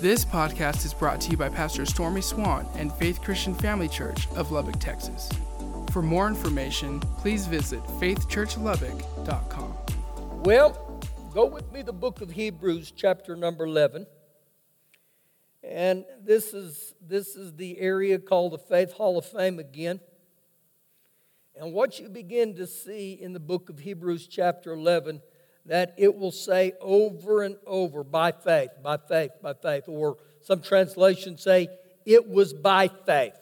This podcast is brought to you by Pastor Stormy Swann and Faith Christian Family Church of Lubbock, Texas. For more information, please visit faithchurchlubbock.com. Well, go with me the book of Hebrews, chapter number 11. And this is, this is the area called the Faith Hall of Fame again. And what you begin to see in the book of Hebrews, chapter 11, that it will say over and over by faith, by faith, by faith. Or some translations say it was by faith.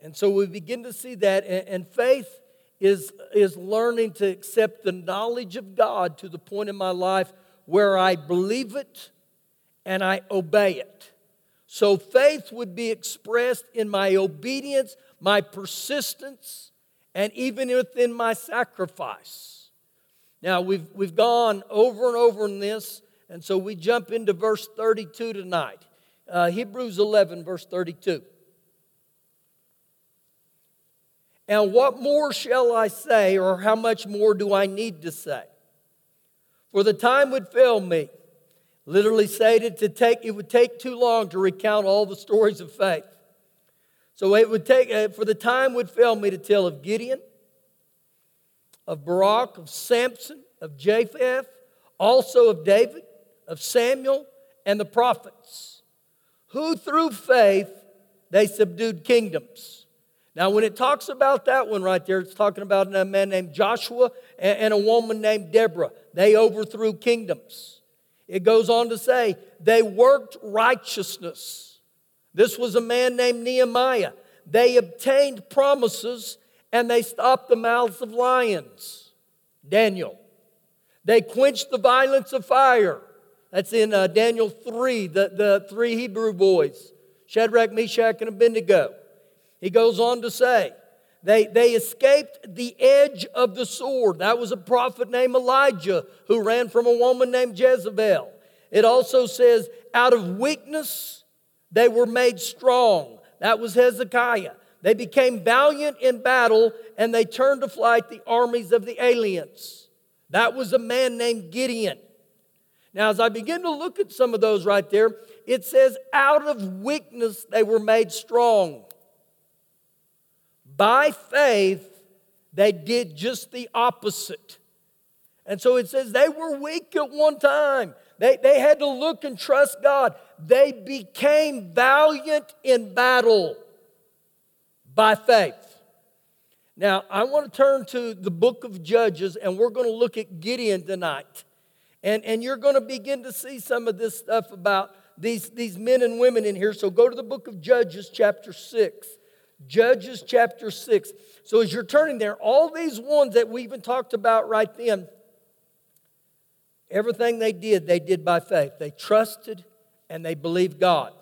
And so we begin to see that, and faith is, is learning to accept the knowledge of God to the point in my life where I believe it and I obey it. So faith would be expressed in my obedience, my persistence, and even within my sacrifice. Now, we've, we've gone over and over in this, and so we jump into verse 32 tonight. Uh, Hebrews 11, verse 32. And what more shall I say, or how much more do I need to say? For the time would fail me. Literally stated to take, it would take too long to recount all the stories of faith. So it would take, uh, for the time would fail me to tell of Gideon, of Barak, of Samson, of Jephthah, also of David, of Samuel, and the prophets, who through faith they subdued kingdoms. Now, when it talks about that one right there, it's talking about a man named Joshua and a woman named Deborah. They overthrew kingdoms. It goes on to say, they worked righteousness. This was a man named Nehemiah. They obtained promises and they stopped the mouths of lions. Daniel. They quenched the violence of fire. That's in uh, Daniel 3, the, the three Hebrew boys Shadrach, Meshach, and Abednego. He goes on to say, they, they escaped the edge of the sword. That was a prophet named Elijah who ran from a woman named Jezebel. It also says, out of weakness, they were made strong. That was Hezekiah. They became valiant in battle and they turned to flight the armies of the aliens. That was a man named Gideon. Now, as I begin to look at some of those right there, it says, out of weakness they were made strong. By faith, they did just the opposite. And so it says they were weak at one time. They, they had to look and trust God. They became valiant in battle by faith. Now, I want to turn to the book of Judges, and we're going to look at Gideon tonight. And, and you're going to begin to see some of this stuff about these, these men and women in here. So go to the book of Judges, chapter 6. Judges, chapter 6. So as you're turning there, all these ones that we even talked about right then, everything they did, they did by faith. They trusted and they believed God.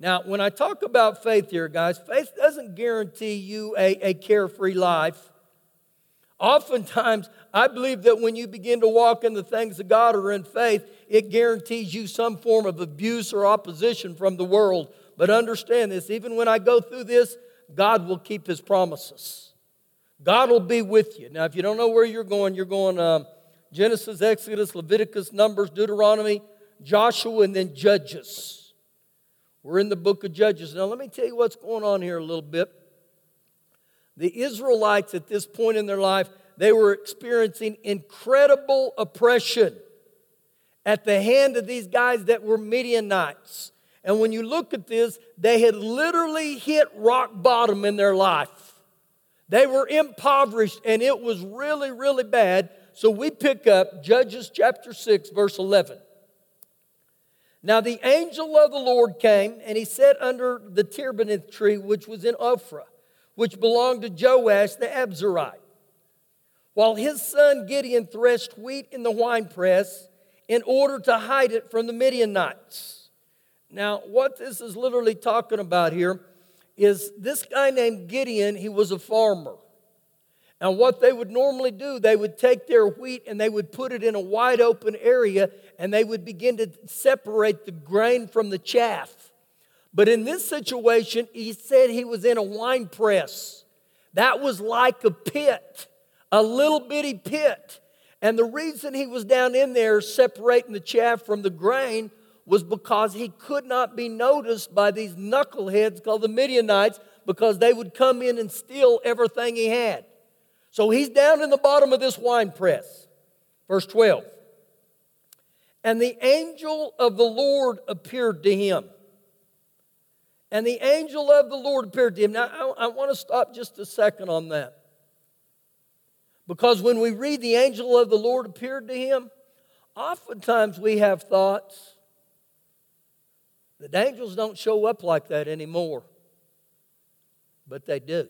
Now, when I talk about faith here, guys, faith doesn't guarantee you a, a carefree life. Oftentimes, I believe that when you begin to walk in the things of God or in faith, it guarantees you some form of abuse or opposition from the world. But understand this even when I go through this, God will keep his promises. God will be with you. Now, if you don't know where you're going, you're going um, Genesis, Exodus, Leviticus, Numbers, Deuteronomy, Joshua, and then Judges. We're in the book of Judges. Now, let me tell you what's going on here a little bit. The Israelites at this point in their life, they were experiencing incredible oppression at the hand of these guys that were Midianites. And when you look at this, they had literally hit rock bottom in their life. They were impoverished and it was really, really bad. So we pick up Judges chapter 6, verse 11. Now the angel of the Lord came, and he sat under the terebinth tree which was in Ophrah, which belonged to Joash the Abiezrite. While his son Gideon threshed wheat in the winepress in order to hide it from the Midianites. Now, what this is literally talking about here is this guy named Gideon, he was a farmer. And what they would normally do, they would take their wheat and they would put it in a wide open area and they would begin to separate the grain from the chaff. But in this situation, he said he was in a wine press. That was like a pit, a little bitty pit. And the reason he was down in there separating the chaff from the grain was because he could not be noticed by these knuckleheads called the Midianites because they would come in and steal everything he had. So he's down in the bottom of this wine press. Verse 12. And the angel of the Lord appeared to him. And the angel of the Lord appeared to him. Now, I, I want to stop just a second on that. Because when we read the angel of the Lord appeared to him, oftentimes we have thoughts that angels don't show up like that anymore. But they do.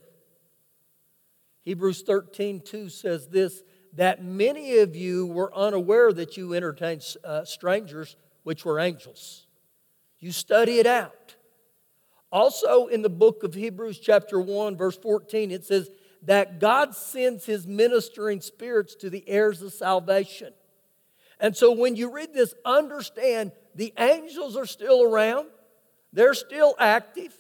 Hebrews 13, 2 says this that many of you were unaware that you entertained uh, strangers, which were angels. You study it out. Also, in the book of Hebrews, chapter 1, verse 14, it says that God sends his ministering spirits to the heirs of salvation. And so, when you read this, understand the angels are still around, they're still active.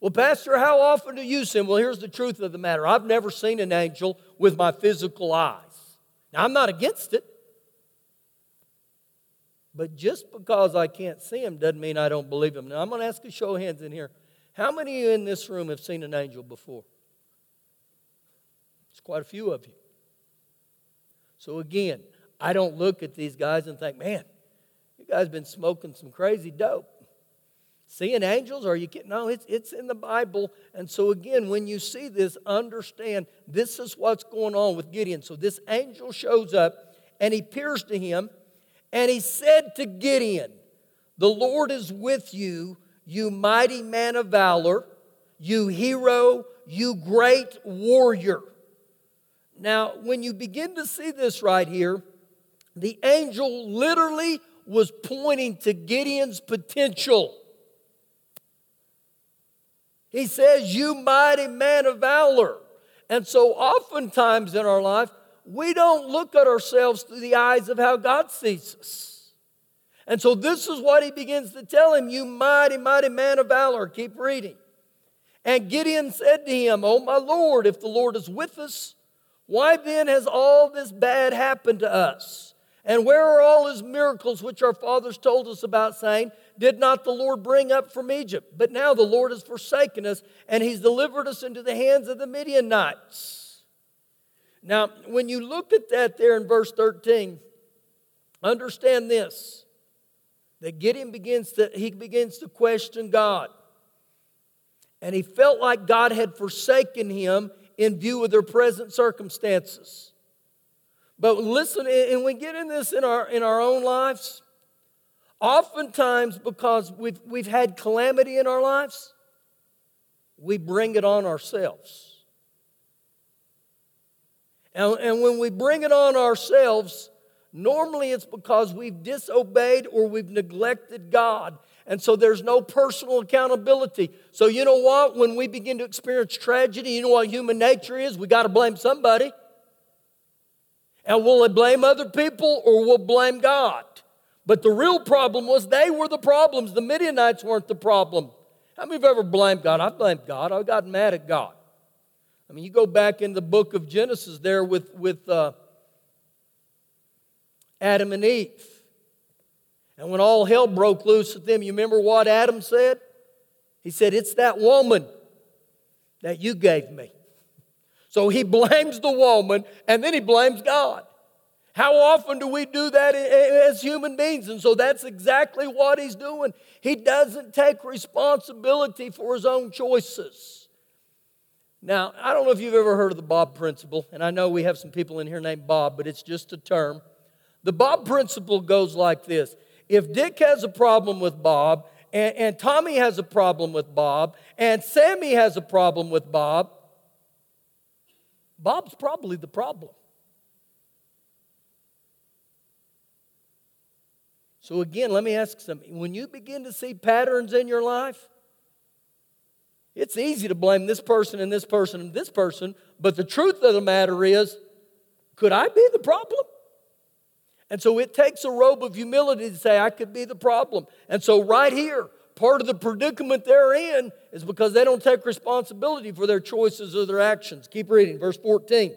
Well, Pastor, how often do you them? Well, here's the truth of the matter I've never seen an angel with my physical eyes. Now, I'm not against it. But just because I can't see him doesn't mean I don't believe him. Now, I'm going to ask a show of hands in here. How many of you in this room have seen an angel before? It's quite a few of you. So, again, I don't look at these guys and think, man, you guys been smoking some crazy dope. Seeing angels? Are you kidding? No, it's, it's in the Bible. And so, again, when you see this, understand this is what's going on with Gideon. So, this angel shows up and he appears to him and he said to Gideon, The Lord is with you, you mighty man of valor, you hero, you great warrior. Now, when you begin to see this right here, the angel literally was pointing to Gideon's potential. He says, You mighty man of valor. And so, oftentimes in our life, we don't look at ourselves through the eyes of how God sees us. And so, this is what he begins to tell him You mighty, mighty man of valor. Keep reading. And Gideon said to him, Oh, my Lord, if the Lord is with us, why then has all this bad happened to us? And where are all his miracles which our fathers told us about, saying, Did not the Lord bring up from Egypt? But now the Lord has forsaken us, and he's delivered us into the hands of the Midianites. Now, when you look at that there in verse 13, understand this that Gideon begins to he begins to question God. And he felt like God had forsaken him in view of their present circumstances. But listen, and we get in this in our, in our own lives, oftentimes because we've, we've had calamity in our lives, we bring it on ourselves. And, and when we bring it on ourselves, normally it's because we've disobeyed or we've neglected God. And so there's no personal accountability. So, you know what? When we begin to experience tragedy, you know what human nature is? We got to blame somebody. And will it blame other people or will blame God? But the real problem was they were the problems. The Midianites weren't the problem. How many of you ever blamed God? I blamed God. I got mad at God. I mean, you go back in the book of Genesis there with, with uh, Adam and Eve. And when all hell broke loose with them, you remember what Adam said? He said, It's that woman that you gave me. So he blames the woman and then he blames God. How often do we do that as human beings? And so that's exactly what he's doing. He doesn't take responsibility for his own choices. Now, I don't know if you've ever heard of the Bob principle, and I know we have some people in here named Bob, but it's just a term. The Bob principle goes like this If Dick has a problem with Bob, and, and Tommy has a problem with Bob, and Sammy has a problem with Bob, Bob's probably the problem. So, again, let me ask something. When you begin to see patterns in your life, it's easy to blame this person and this person and this person, but the truth of the matter is, could I be the problem? And so it takes a robe of humility to say, I could be the problem. And so, right here, part of the predicament they're in is because they don't take responsibility for their choices or their actions. Keep reading, verse 14.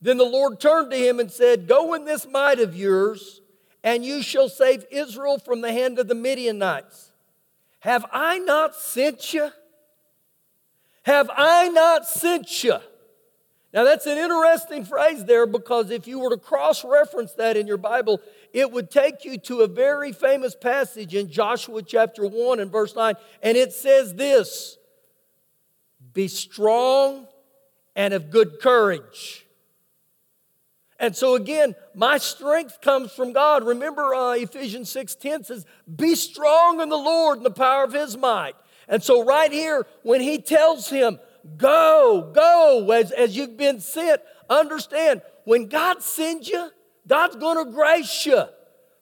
Then the Lord turned to him and said, Go in this might of yours and you shall save Israel from the hand of the Midianites. Have I not sent you? Have I not sent you? Now, that's an interesting phrase there because if you were to cross reference that in your Bible, it would take you to a very famous passage in Joshua chapter 1 and verse 9. And it says this Be strong and of good courage. And so again, my strength comes from God. Remember uh, Ephesians 6:10 says, "Be strong in the Lord and the power of his might." And so right here when he tells him, "Go, go as, as you've been sent," understand, when God sends you, God's going to grace you.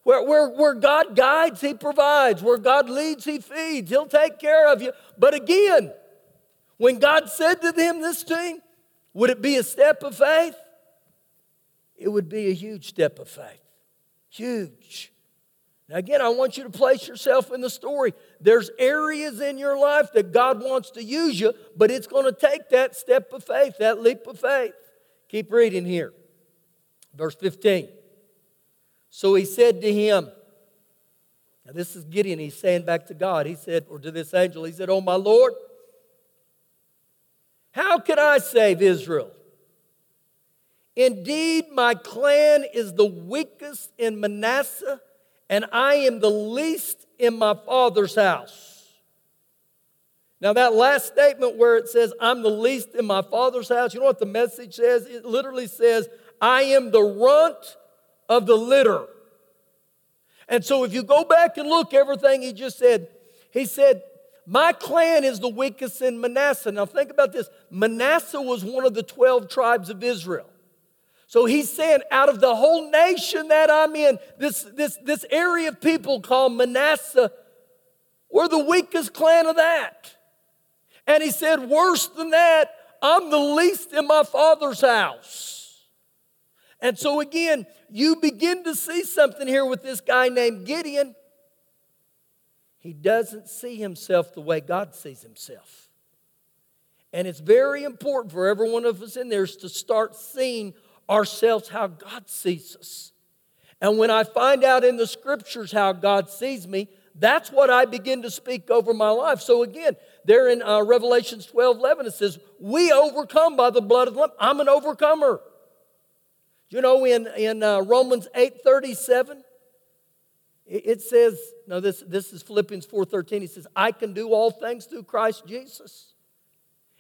Where, where, where God guides, He provides. Where God leads, He feeds. He'll take care of you. But again, when God said to them this thing, would it be a step of faith? It would be a huge step of faith. Huge. Now, again, I want you to place yourself in the story. There's areas in your life that God wants to use you, but it's going to take that step of faith, that leap of faith. Keep reading here. Verse 15. So he said to him, now this is Gideon, he's saying back to God, he said, or to this angel, he said, Oh my Lord, how can I save Israel? Indeed, my clan is the weakest in Manasseh, and I am the least in my father's house. Now, that last statement where it says, I'm the least in my father's house, you know what the message says? It literally says, I am the runt of the litter. And so if you go back and look everything he just said, he said, My clan is the weakest in Manasseh. Now think about this Manasseh was one of the 12 tribes of Israel. So he's saying, out of the whole nation that I'm in, this, this, this area of people called Manasseh, we're the weakest clan of that. And he said, worse than that, I'm the least in my father's house. And so, again, you begin to see something here with this guy named Gideon. He doesn't see himself the way God sees himself. And it's very important for every one of us in there is to start seeing ourselves how God sees us. And when I find out in the scriptures how God sees me, that's what I begin to speak over my life. So again, there in uh, Revelations 12 11, it says, We overcome by the blood of the Lamb. I'm an overcomer. You know, in, in uh, Romans 8 37, it, says, no, this, this is Philippians 4 13. He says, I can do all things through Christ Jesus.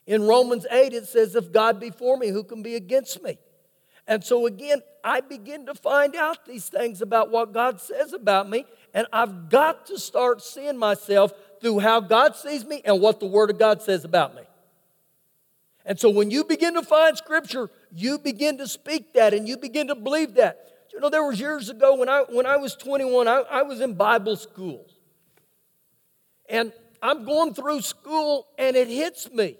In Romans 8, it says, If God be for me, who can be against me? And so again, I begin to find out these things about what God says about me, and I've got to start seeing myself through how God sees me and what the Word of God says about me. And so when you begin to find scripture, you begin to speak that and you begin to believe that. You know, there was years ago when I when I was 21, I, I was in Bible school. And I'm going through school and it hits me.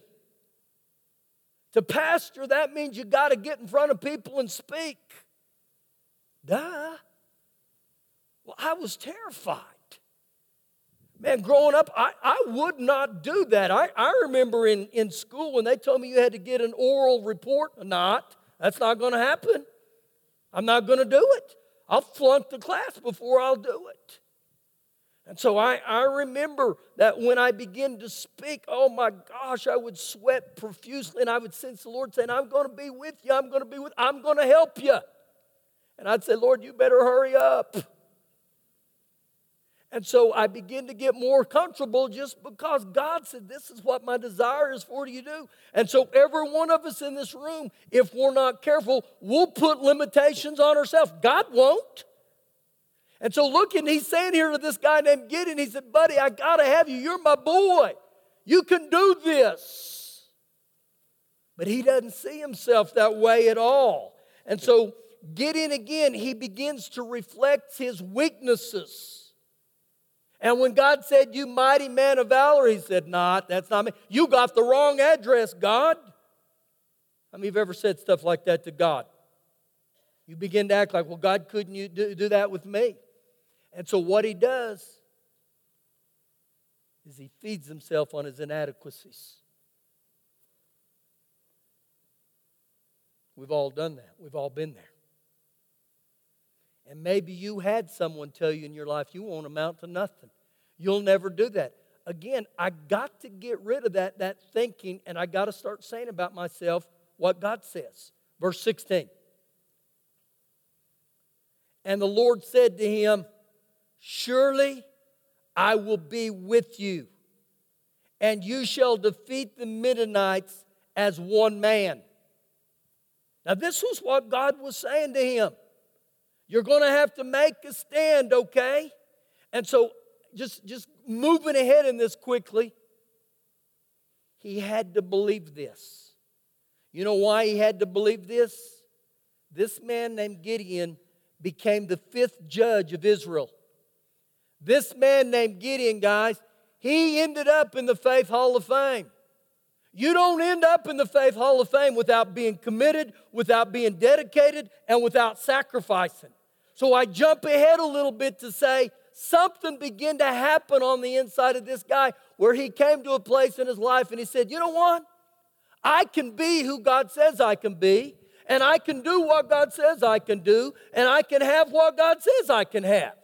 To pastor, that means you got to get in front of people and speak. Duh. Well, I was terrified. Man, growing up, I, I would not do that. I, I remember in, in school when they told me you had to get an oral report. or Not. That's not going to happen. I'm not going to do it. I'll flunk the class before I'll do it. And so I, I remember that when I began to speak, oh my gosh, I would sweat profusely and I would sense the Lord saying, I'm going to be with you. I'm going to be with, I'm going to help you. And I'd say, Lord, you better hurry up. And so I begin to get more comfortable just because God said, This is what my desire is for you to do. And so, every one of us in this room, if we're not careful, we'll put limitations on ourselves. God won't. And so, looking, he's saying here to this guy named Gideon, he said, Buddy, I got to have you. You're my boy. You can do this. But he doesn't see himself that way at all. And so, Gideon again, he begins to reflect his weaknesses. And when God said, You mighty man of valor, he said, Not, that's not me. You got the wrong address, God. How many of you have ever said stuff like that to God? You begin to act like, Well, God, couldn't you do, do that with me? And so what he does is he feeds himself on his inadequacies. We've all done that, we've all been there. And maybe you had someone tell you in your life you won't amount to nothing. You'll never do that. Again, I got to get rid of that, that thinking, and I got to start saying about myself what God says. Verse 16. And the Lord said to him, Surely I will be with you, and you shall defeat the Midianites as one man. Now, this was what God was saying to him. You're going to have to make a stand, okay? And so, just, just moving ahead in this quickly, he had to believe this. You know why he had to believe this? This man named Gideon became the fifth judge of Israel. This man named Gideon, guys, he ended up in the Faith Hall of Fame. You don't end up in the Faith Hall of Fame without being committed, without being dedicated, and without sacrificing. So I jump ahead a little bit to say something began to happen on the inside of this guy where he came to a place in his life and he said, You know what? I can be who God says I can be, and I can do what God says I can do, and I can have what God says I can have.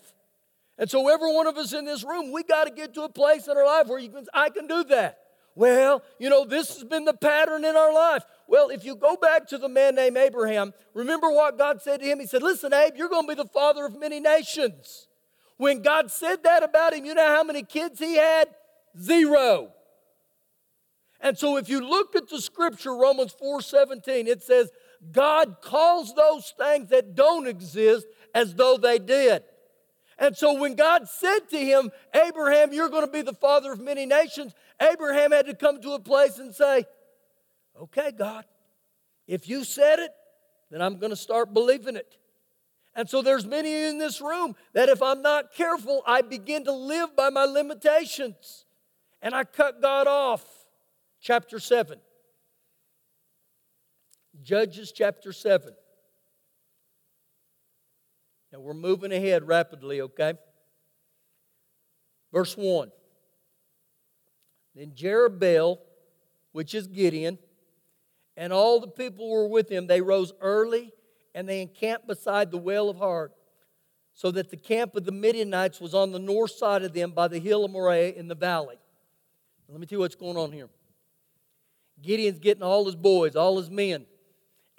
And so, every one of us in this room, we got to get to a place in our life where you can, I can do that. Well, you know, this has been the pattern in our life. Well, if you go back to the man named Abraham, remember what God said to him? He said, Listen, Abe, you're going to be the father of many nations. When God said that about him, you know how many kids he had? Zero. And so if you look at the scripture, Romans 4 17, it says, God calls those things that don't exist as though they did. And so when God said to him, Abraham, you're going to be the father of many nations, Abraham had to come to a place and say, Okay, God, if you said it, then I'm going to start believing it. And so there's many in this room that if I'm not careful, I begin to live by my limitations and I cut God off. Chapter 7. Judges chapter 7. Now we're moving ahead rapidly, okay? Verse 1. Then Jerubbaal, which is Gideon, and all the people were with him. They rose early and they encamped beside the well of Harod, so that the camp of the Midianites was on the north side of them by the hill of Moriah in the valley. Let me tell you what's going on here. Gideon's getting all his boys, all his men,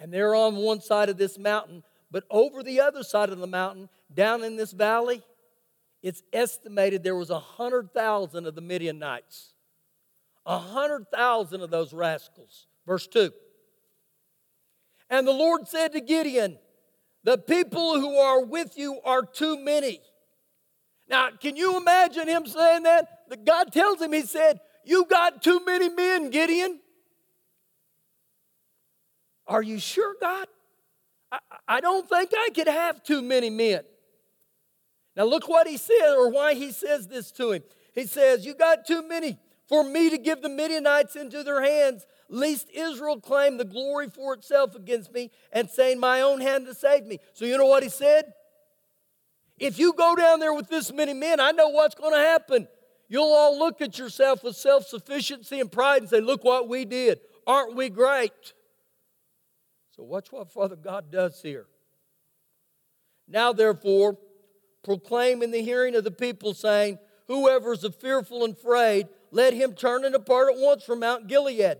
and they're on one side of this mountain, but over the other side of the mountain, down in this valley, it's estimated there was a hundred thousand of the Midianites. A hundred thousand of those rascals. Verse 2. And the Lord said to Gideon, The people who are with you are too many. Now, can you imagine him saying that? That God tells him, He said, You got too many men, Gideon. Are you sure, God? I, don't think I could have too many men. Now, look what he said, or why he says this to him. He says, You got too many for me to give the Midianites into their hands lest Israel claim the glory for itself against me and say, my own hand to save me. So, you know what he said? If you go down there with this many men, I know what's going to happen. You'll all look at yourself with self sufficiency and pride and say, Look what we did. Aren't we great? So, watch what Father God does here. Now, therefore, proclaim in the hearing of the people, saying, Whoever is fearful and afraid, let him turn and depart at once from Mount Gilead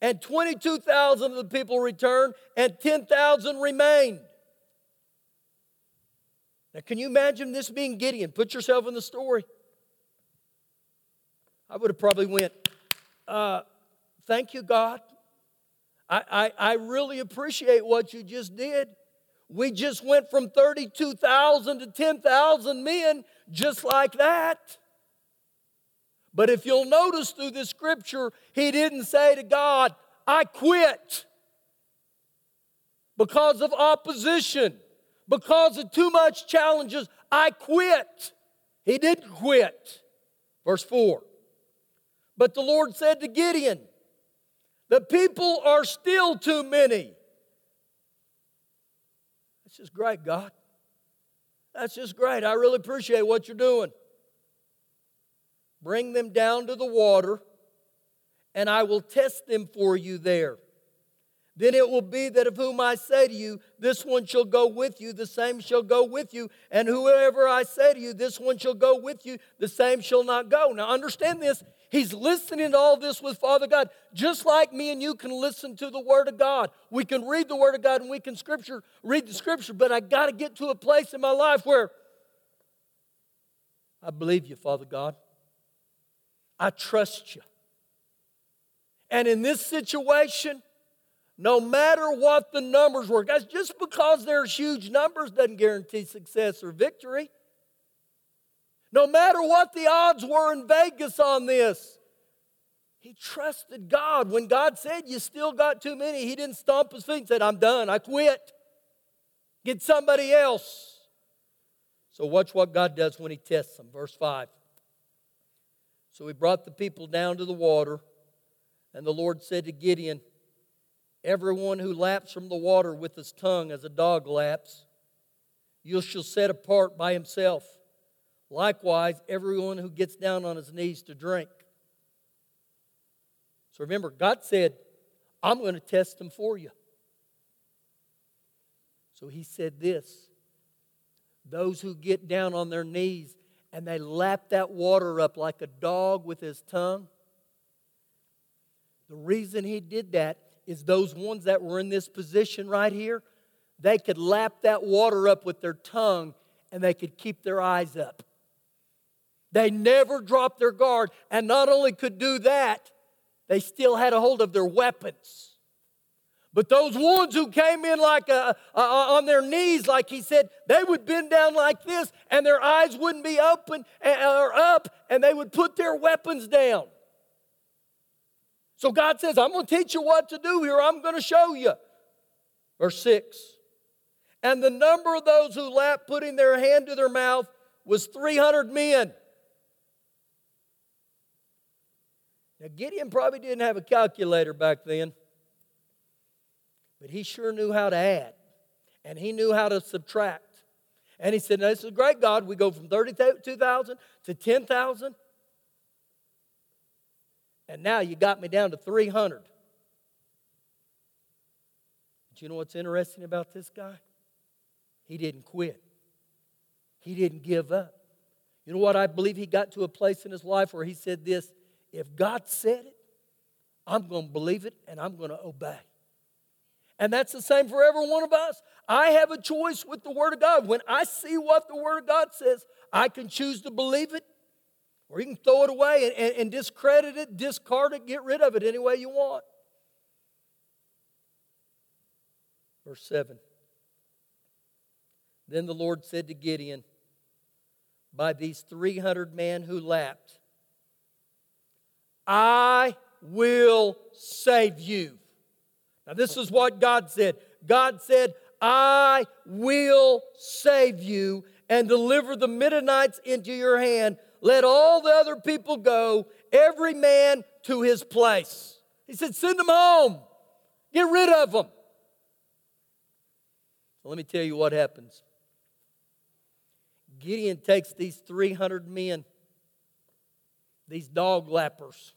and 22,000 of the people returned, and 10,000 remained. Now, can you imagine this being Gideon? Put yourself in the story. I would have probably went, uh, thank you, God. I, I, I really appreciate what you just did. We just went from 32,000 to 10,000 men just like that. But if you'll notice through the scripture, he didn't say to God, I quit because of opposition, because of too much challenges. I quit. He didn't quit. Verse 4. But the Lord said to Gideon, The people are still too many. That's just great, God. That's just great. I really appreciate what you're doing. Bring them down to the water, and I will test them for you there. Then it will be that of whom I say to you, This one shall go with you, the same shall go with you. And whoever I say to you, This one shall go with you, the same shall not go. Now understand this. He's listening to all this with Father God, just like me and you can listen to the Word of God. We can read the Word of God and we can scripture, read the Scripture, but I got to get to a place in my life where I believe you, Father God. I trust you. And in this situation, no matter what the numbers were, guys, just because there's huge numbers doesn't guarantee success or victory. No matter what the odds were in Vegas on this, he trusted God. When God said, You still got too many, he didn't stomp his feet and said, I'm done, I quit. Get somebody else. So, watch what God does when he tests them. Verse 5. So he brought the people down to the water, and the Lord said to Gideon, Everyone who laps from the water with his tongue as a dog laps, you shall set apart by himself. Likewise, everyone who gets down on his knees to drink. So remember, God said, I'm going to test them for you. So he said this those who get down on their knees and they lap that water up like a dog with his tongue. The reason he did that is those ones that were in this position right here, they could lap that water up with their tongue and they could keep their eyes up. They never dropped their guard, and not only could do that, they still had a hold of their weapons. But those ones who came in like a, a, on their knees, like he said, they would bend down like this, and their eyes wouldn't be open or up, and they would put their weapons down. So God says, I'm going to teach you what to do here. I'm going to show you. Verse 6 And the number of those who lapped, putting their hand to their mouth, was 300 men. Now, Gideon probably didn't have a calculator back then, but he sure knew how to add, and he knew how to subtract. And he said, This is great, God. We go from 32,000 to 10,000. And now you got me down to 300. But you know what's interesting about this guy? He didn't quit, he didn't give up. You know what? I believe he got to a place in his life where he said this if God said it, I'm going to believe it and I'm going to obey. And that's the same for every one of us. I have a choice with the Word of God. When I see what the Word of God says, I can choose to believe it or you can throw it away and, and, and discredit it, discard it, get rid of it any way you want. Verse 7. Then the Lord said to Gideon, By these 300 men who lapped, I will save you. Now, this is what God said. God said, I will save you and deliver the Midianites into your hand. Let all the other people go, every man to his place. He said, Send them home, get rid of them. So let me tell you what happens. Gideon takes these 300 men, these dog lappers,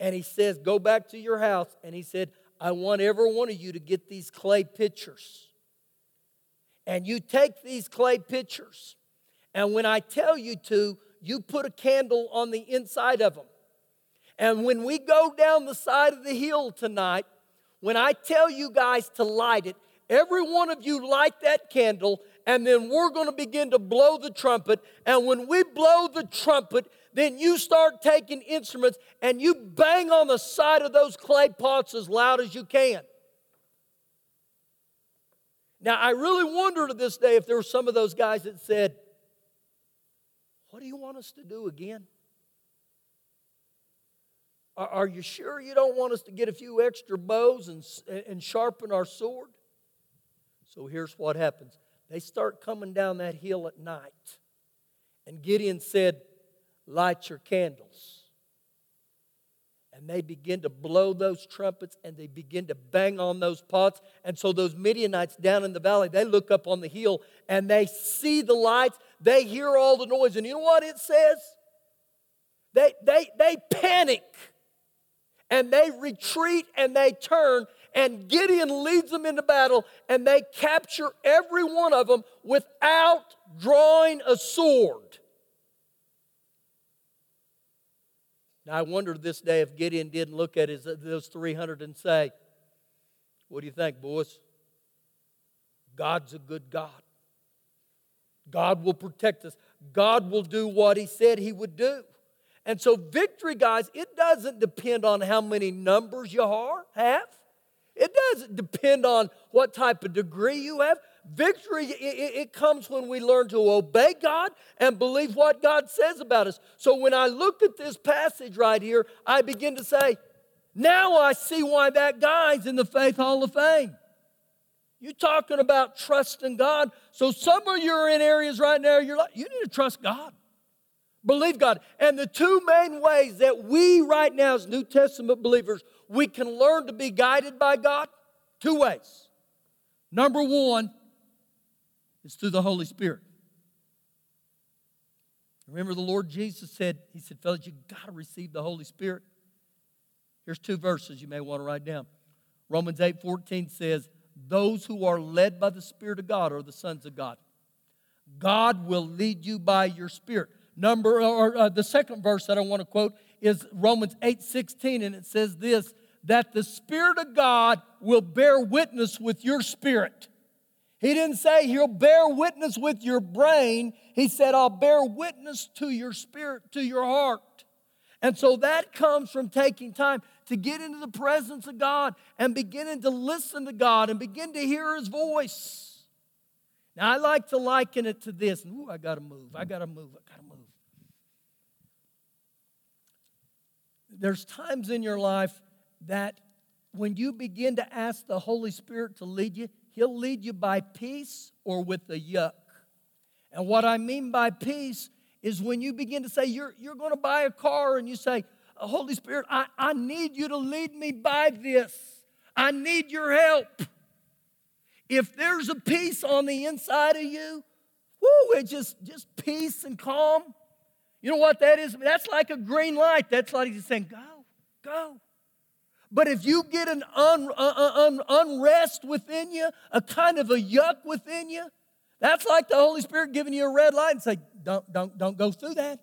and he says, Go back to your house. And he said, I want every one of you to get these clay pitchers. And you take these clay pitchers, and when I tell you to, you put a candle on the inside of them. And when we go down the side of the hill tonight, when I tell you guys to light it, every one of you light that candle, and then we're going to begin to blow the trumpet. And when we blow the trumpet, then you start taking instruments and you bang on the side of those clay pots as loud as you can. Now, I really wonder to this day if there were some of those guys that said, What do you want us to do again? Are, are you sure you don't want us to get a few extra bows and, and sharpen our sword? So here's what happens they start coming down that hill at night. And Gideon said, light your candles. And they begin to blow those trumpets and they begin to bang on those pots. And so those Midianites down in the valley, they look up on the hill and they see the lights, they hear all the noise. And you know what it says? They, they, they panic and they retreat and they turn, and Gideon leads them into battle, and they capture every one of them without drawing a sword. Now, I wonder this day if Gideon didn't look at his, those 300 and say, What do you think, boys? God's a good God. God will protect us. God will do what He said He would do. And so, victory, guys, it doesn't depend on how many numbers you are, have. It doesn't depend on what type of degree you have. Victory, it, it, comes when we learn to obey God and believe what God says about us. So when I look at this passage right here, I begin to say, now I see why that guy's in the Faith Hall of Fame. You're talking about trusting God. So some of you are in areas right now, you're like, you need to trust God. Believe God. And the two main ways that we right now as New Testament believers, we can learn to be guided by God, two ways. Number one is through the Holy Spirit. Remember the Lord Jesus said, He said, fellas, you got to receive the Holy Spirit. Here's two verses you may want to write down. Romans 8 14 says, Those who are led by the Spirit of God are the sons of God. God will lead you by your Spirit. Number, or uh, the second verse that I want to quote is Romans 8 16, and it says this that the Spirit of God will bear witness with your spirit. He didn't say he'll bear witness with your brain. He said, I'll bear witness to your spirit, to your heart. And so that comes from taking time to get into the presence of God and beginning to listen to God and begin to hear His voice. Now, I like to liken it to this. Ooh, I got to move. I got to move. I got to move. There's times in your life that when you begin to ask the Holy Spirit to lead you, He'll lead you by peace or with a yuck. And what I mean by peace is when you begin to say, You're, you're going to buy a car, and you say, Holy Spirit, I, I need you to lead me by this. I need your help. If there's a peace on the inside of you, whoo, it's just, just peace and calm. You know what that is? That's like a green light. That's like he's saying, Go, go. But if you get an un, uh, uh, un, unrest within you, a kind of a yuck within you, that's like the Holy Spirit giving you a red light and say, don't, don't, don't go through that.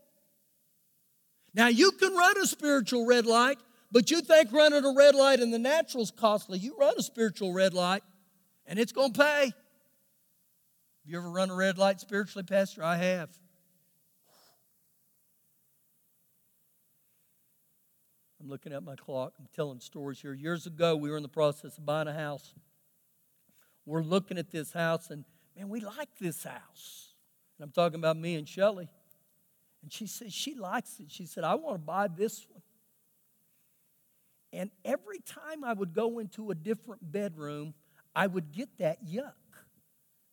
Now, you can run a spiritual red light, but you think running a red light in the natural is costly. You run a spiritual red light, and it's going to pay. Have you ever run a red light spiritually, Pastor? I have. I'm looking at my clock. I'm telling stories here. Years ago, we were in the process of buying a house. We're looking at this house, and man, we like this house. And I'm talking about me and Shelly. And she said she likes it. She said, I want to buy this one. And every time I would go into a different bedroom, I would get that yuck,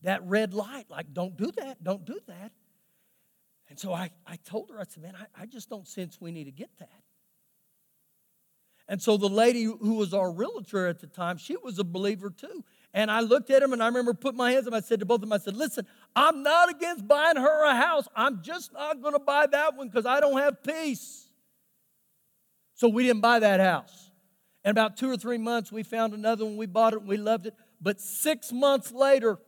that red light, like, don't do that, don't do that. And so I, I told her, I said, man, I, I just don't sense we need to get that. And so the lady who was our realtor at the time, she was a believer too. And I looked at him and I remember putting my hands up. I said to both of them, I said, listen, I'm not against buying her a house. I'm just not going to buy that one because I don't have peace. So we didn't buy that house. And about two or three months, we found another one. We bought it and we loved it. But six months later,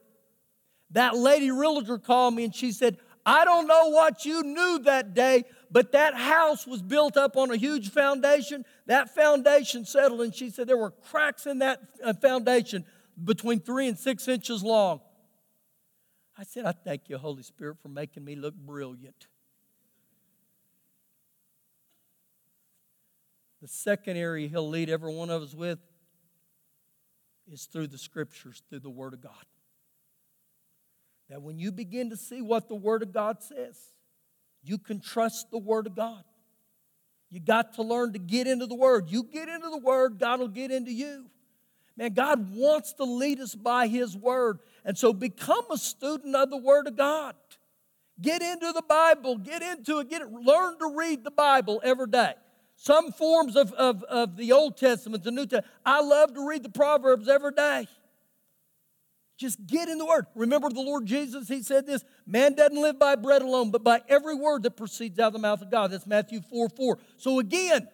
that lady realtor called me and she said, I don't know what you knew that day, but that house was built up on a huge foundation. That foundation settled, and she said there were cracks in that uh, foundation between three and six inches long. I said, I thank you, Holy Spirit, for making me look brilliant. The second area He'll lead every one of us with is through the scriptures, through the Word of God. That when you begin to see what the Word of God says, you can trust the Word of God. You got to learn to get into the Word. You get into the Word, God will get into you. Man, God wants to lead us by His Word. And so become a student of the Word of God. Get into the Bible, get into it, get it, learn to read the Bible every day. Some forms of, of, of the Old Testament, the New Testament. I love to read the Proverbs every day. Just get in the Word. Remember the Lord Jesus, He said this man doesn't live by bread alone, but by every word that proceeds out of the mouth of God. That's Matthew 4 4. So again,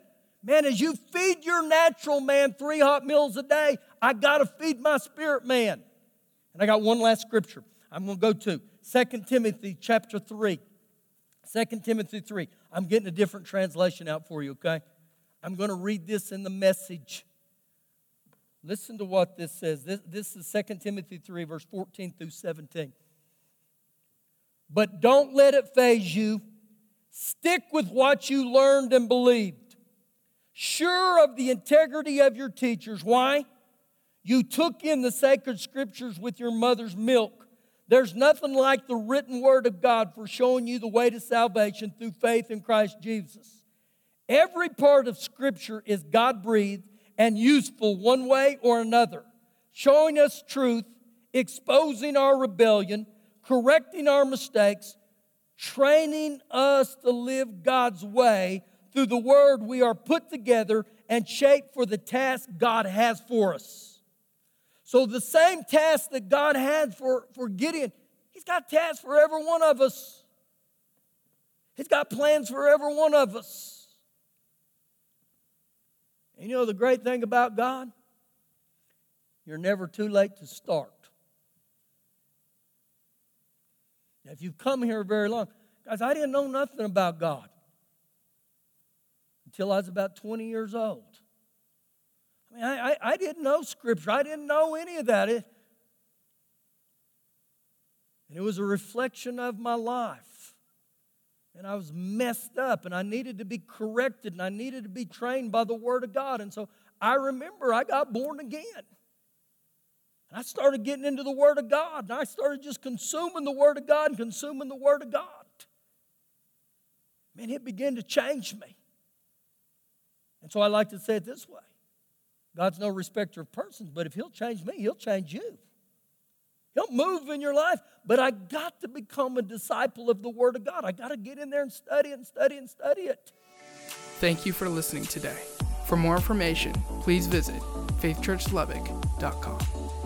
Man, as you feed your natural man three hot meals a day, I got to feed my spirit man. And I got one last scripture I'm going to go to 2 Timothy chapter 3. 2 Timothy 3. I'm getting a different translation out for you, okay? I'm going to read this in the message. Listen to what this says. This, this is 2 Timothy 3, verse 14 through 17. But don't let it faze you. Stick with what you learned and believed. Sure of the integrity of your teachers. Why? You took in the sacred scriptures with your mother's milk. There's nothing like the written word of God for showing you the way to salvation through faith in Christ Jesus. Every part of scripture is God breathed and useful one way or another, showing us truth, exposing our rebellion, correcting our mistakes, training us to live God's way through the word we are put together and shaped for the task God has for us. So, the same task that God had for, for Gideon, He's got tasks for every one of us. He's got plans for every one of us. And you know the great thing about God? You're never too late to start. Now, if you've come here very long, guys, I didn't know nothing about God until I was about 20 years old. I mean, I, I, I didn't know Scripture, I didn't know any of that. It, and it was a reflection of my life. And I was messed up, and I needed to be corrected, and I needed to be trained by the Word of God. And so I remember I got born again. And I started getting into the Word of God, and I started just consuming the Word of God and consuming the Word of God. Man, it began to change me. And so I like to say it this way God's no respecter of persons, but if He'll change me, He'll change you. He'll move in your life, but I got to become a disciple of the Word of God. I got to get in there and study and study and study it. Thank you for listening today. For more information, please visit faithchurchlubbock.com.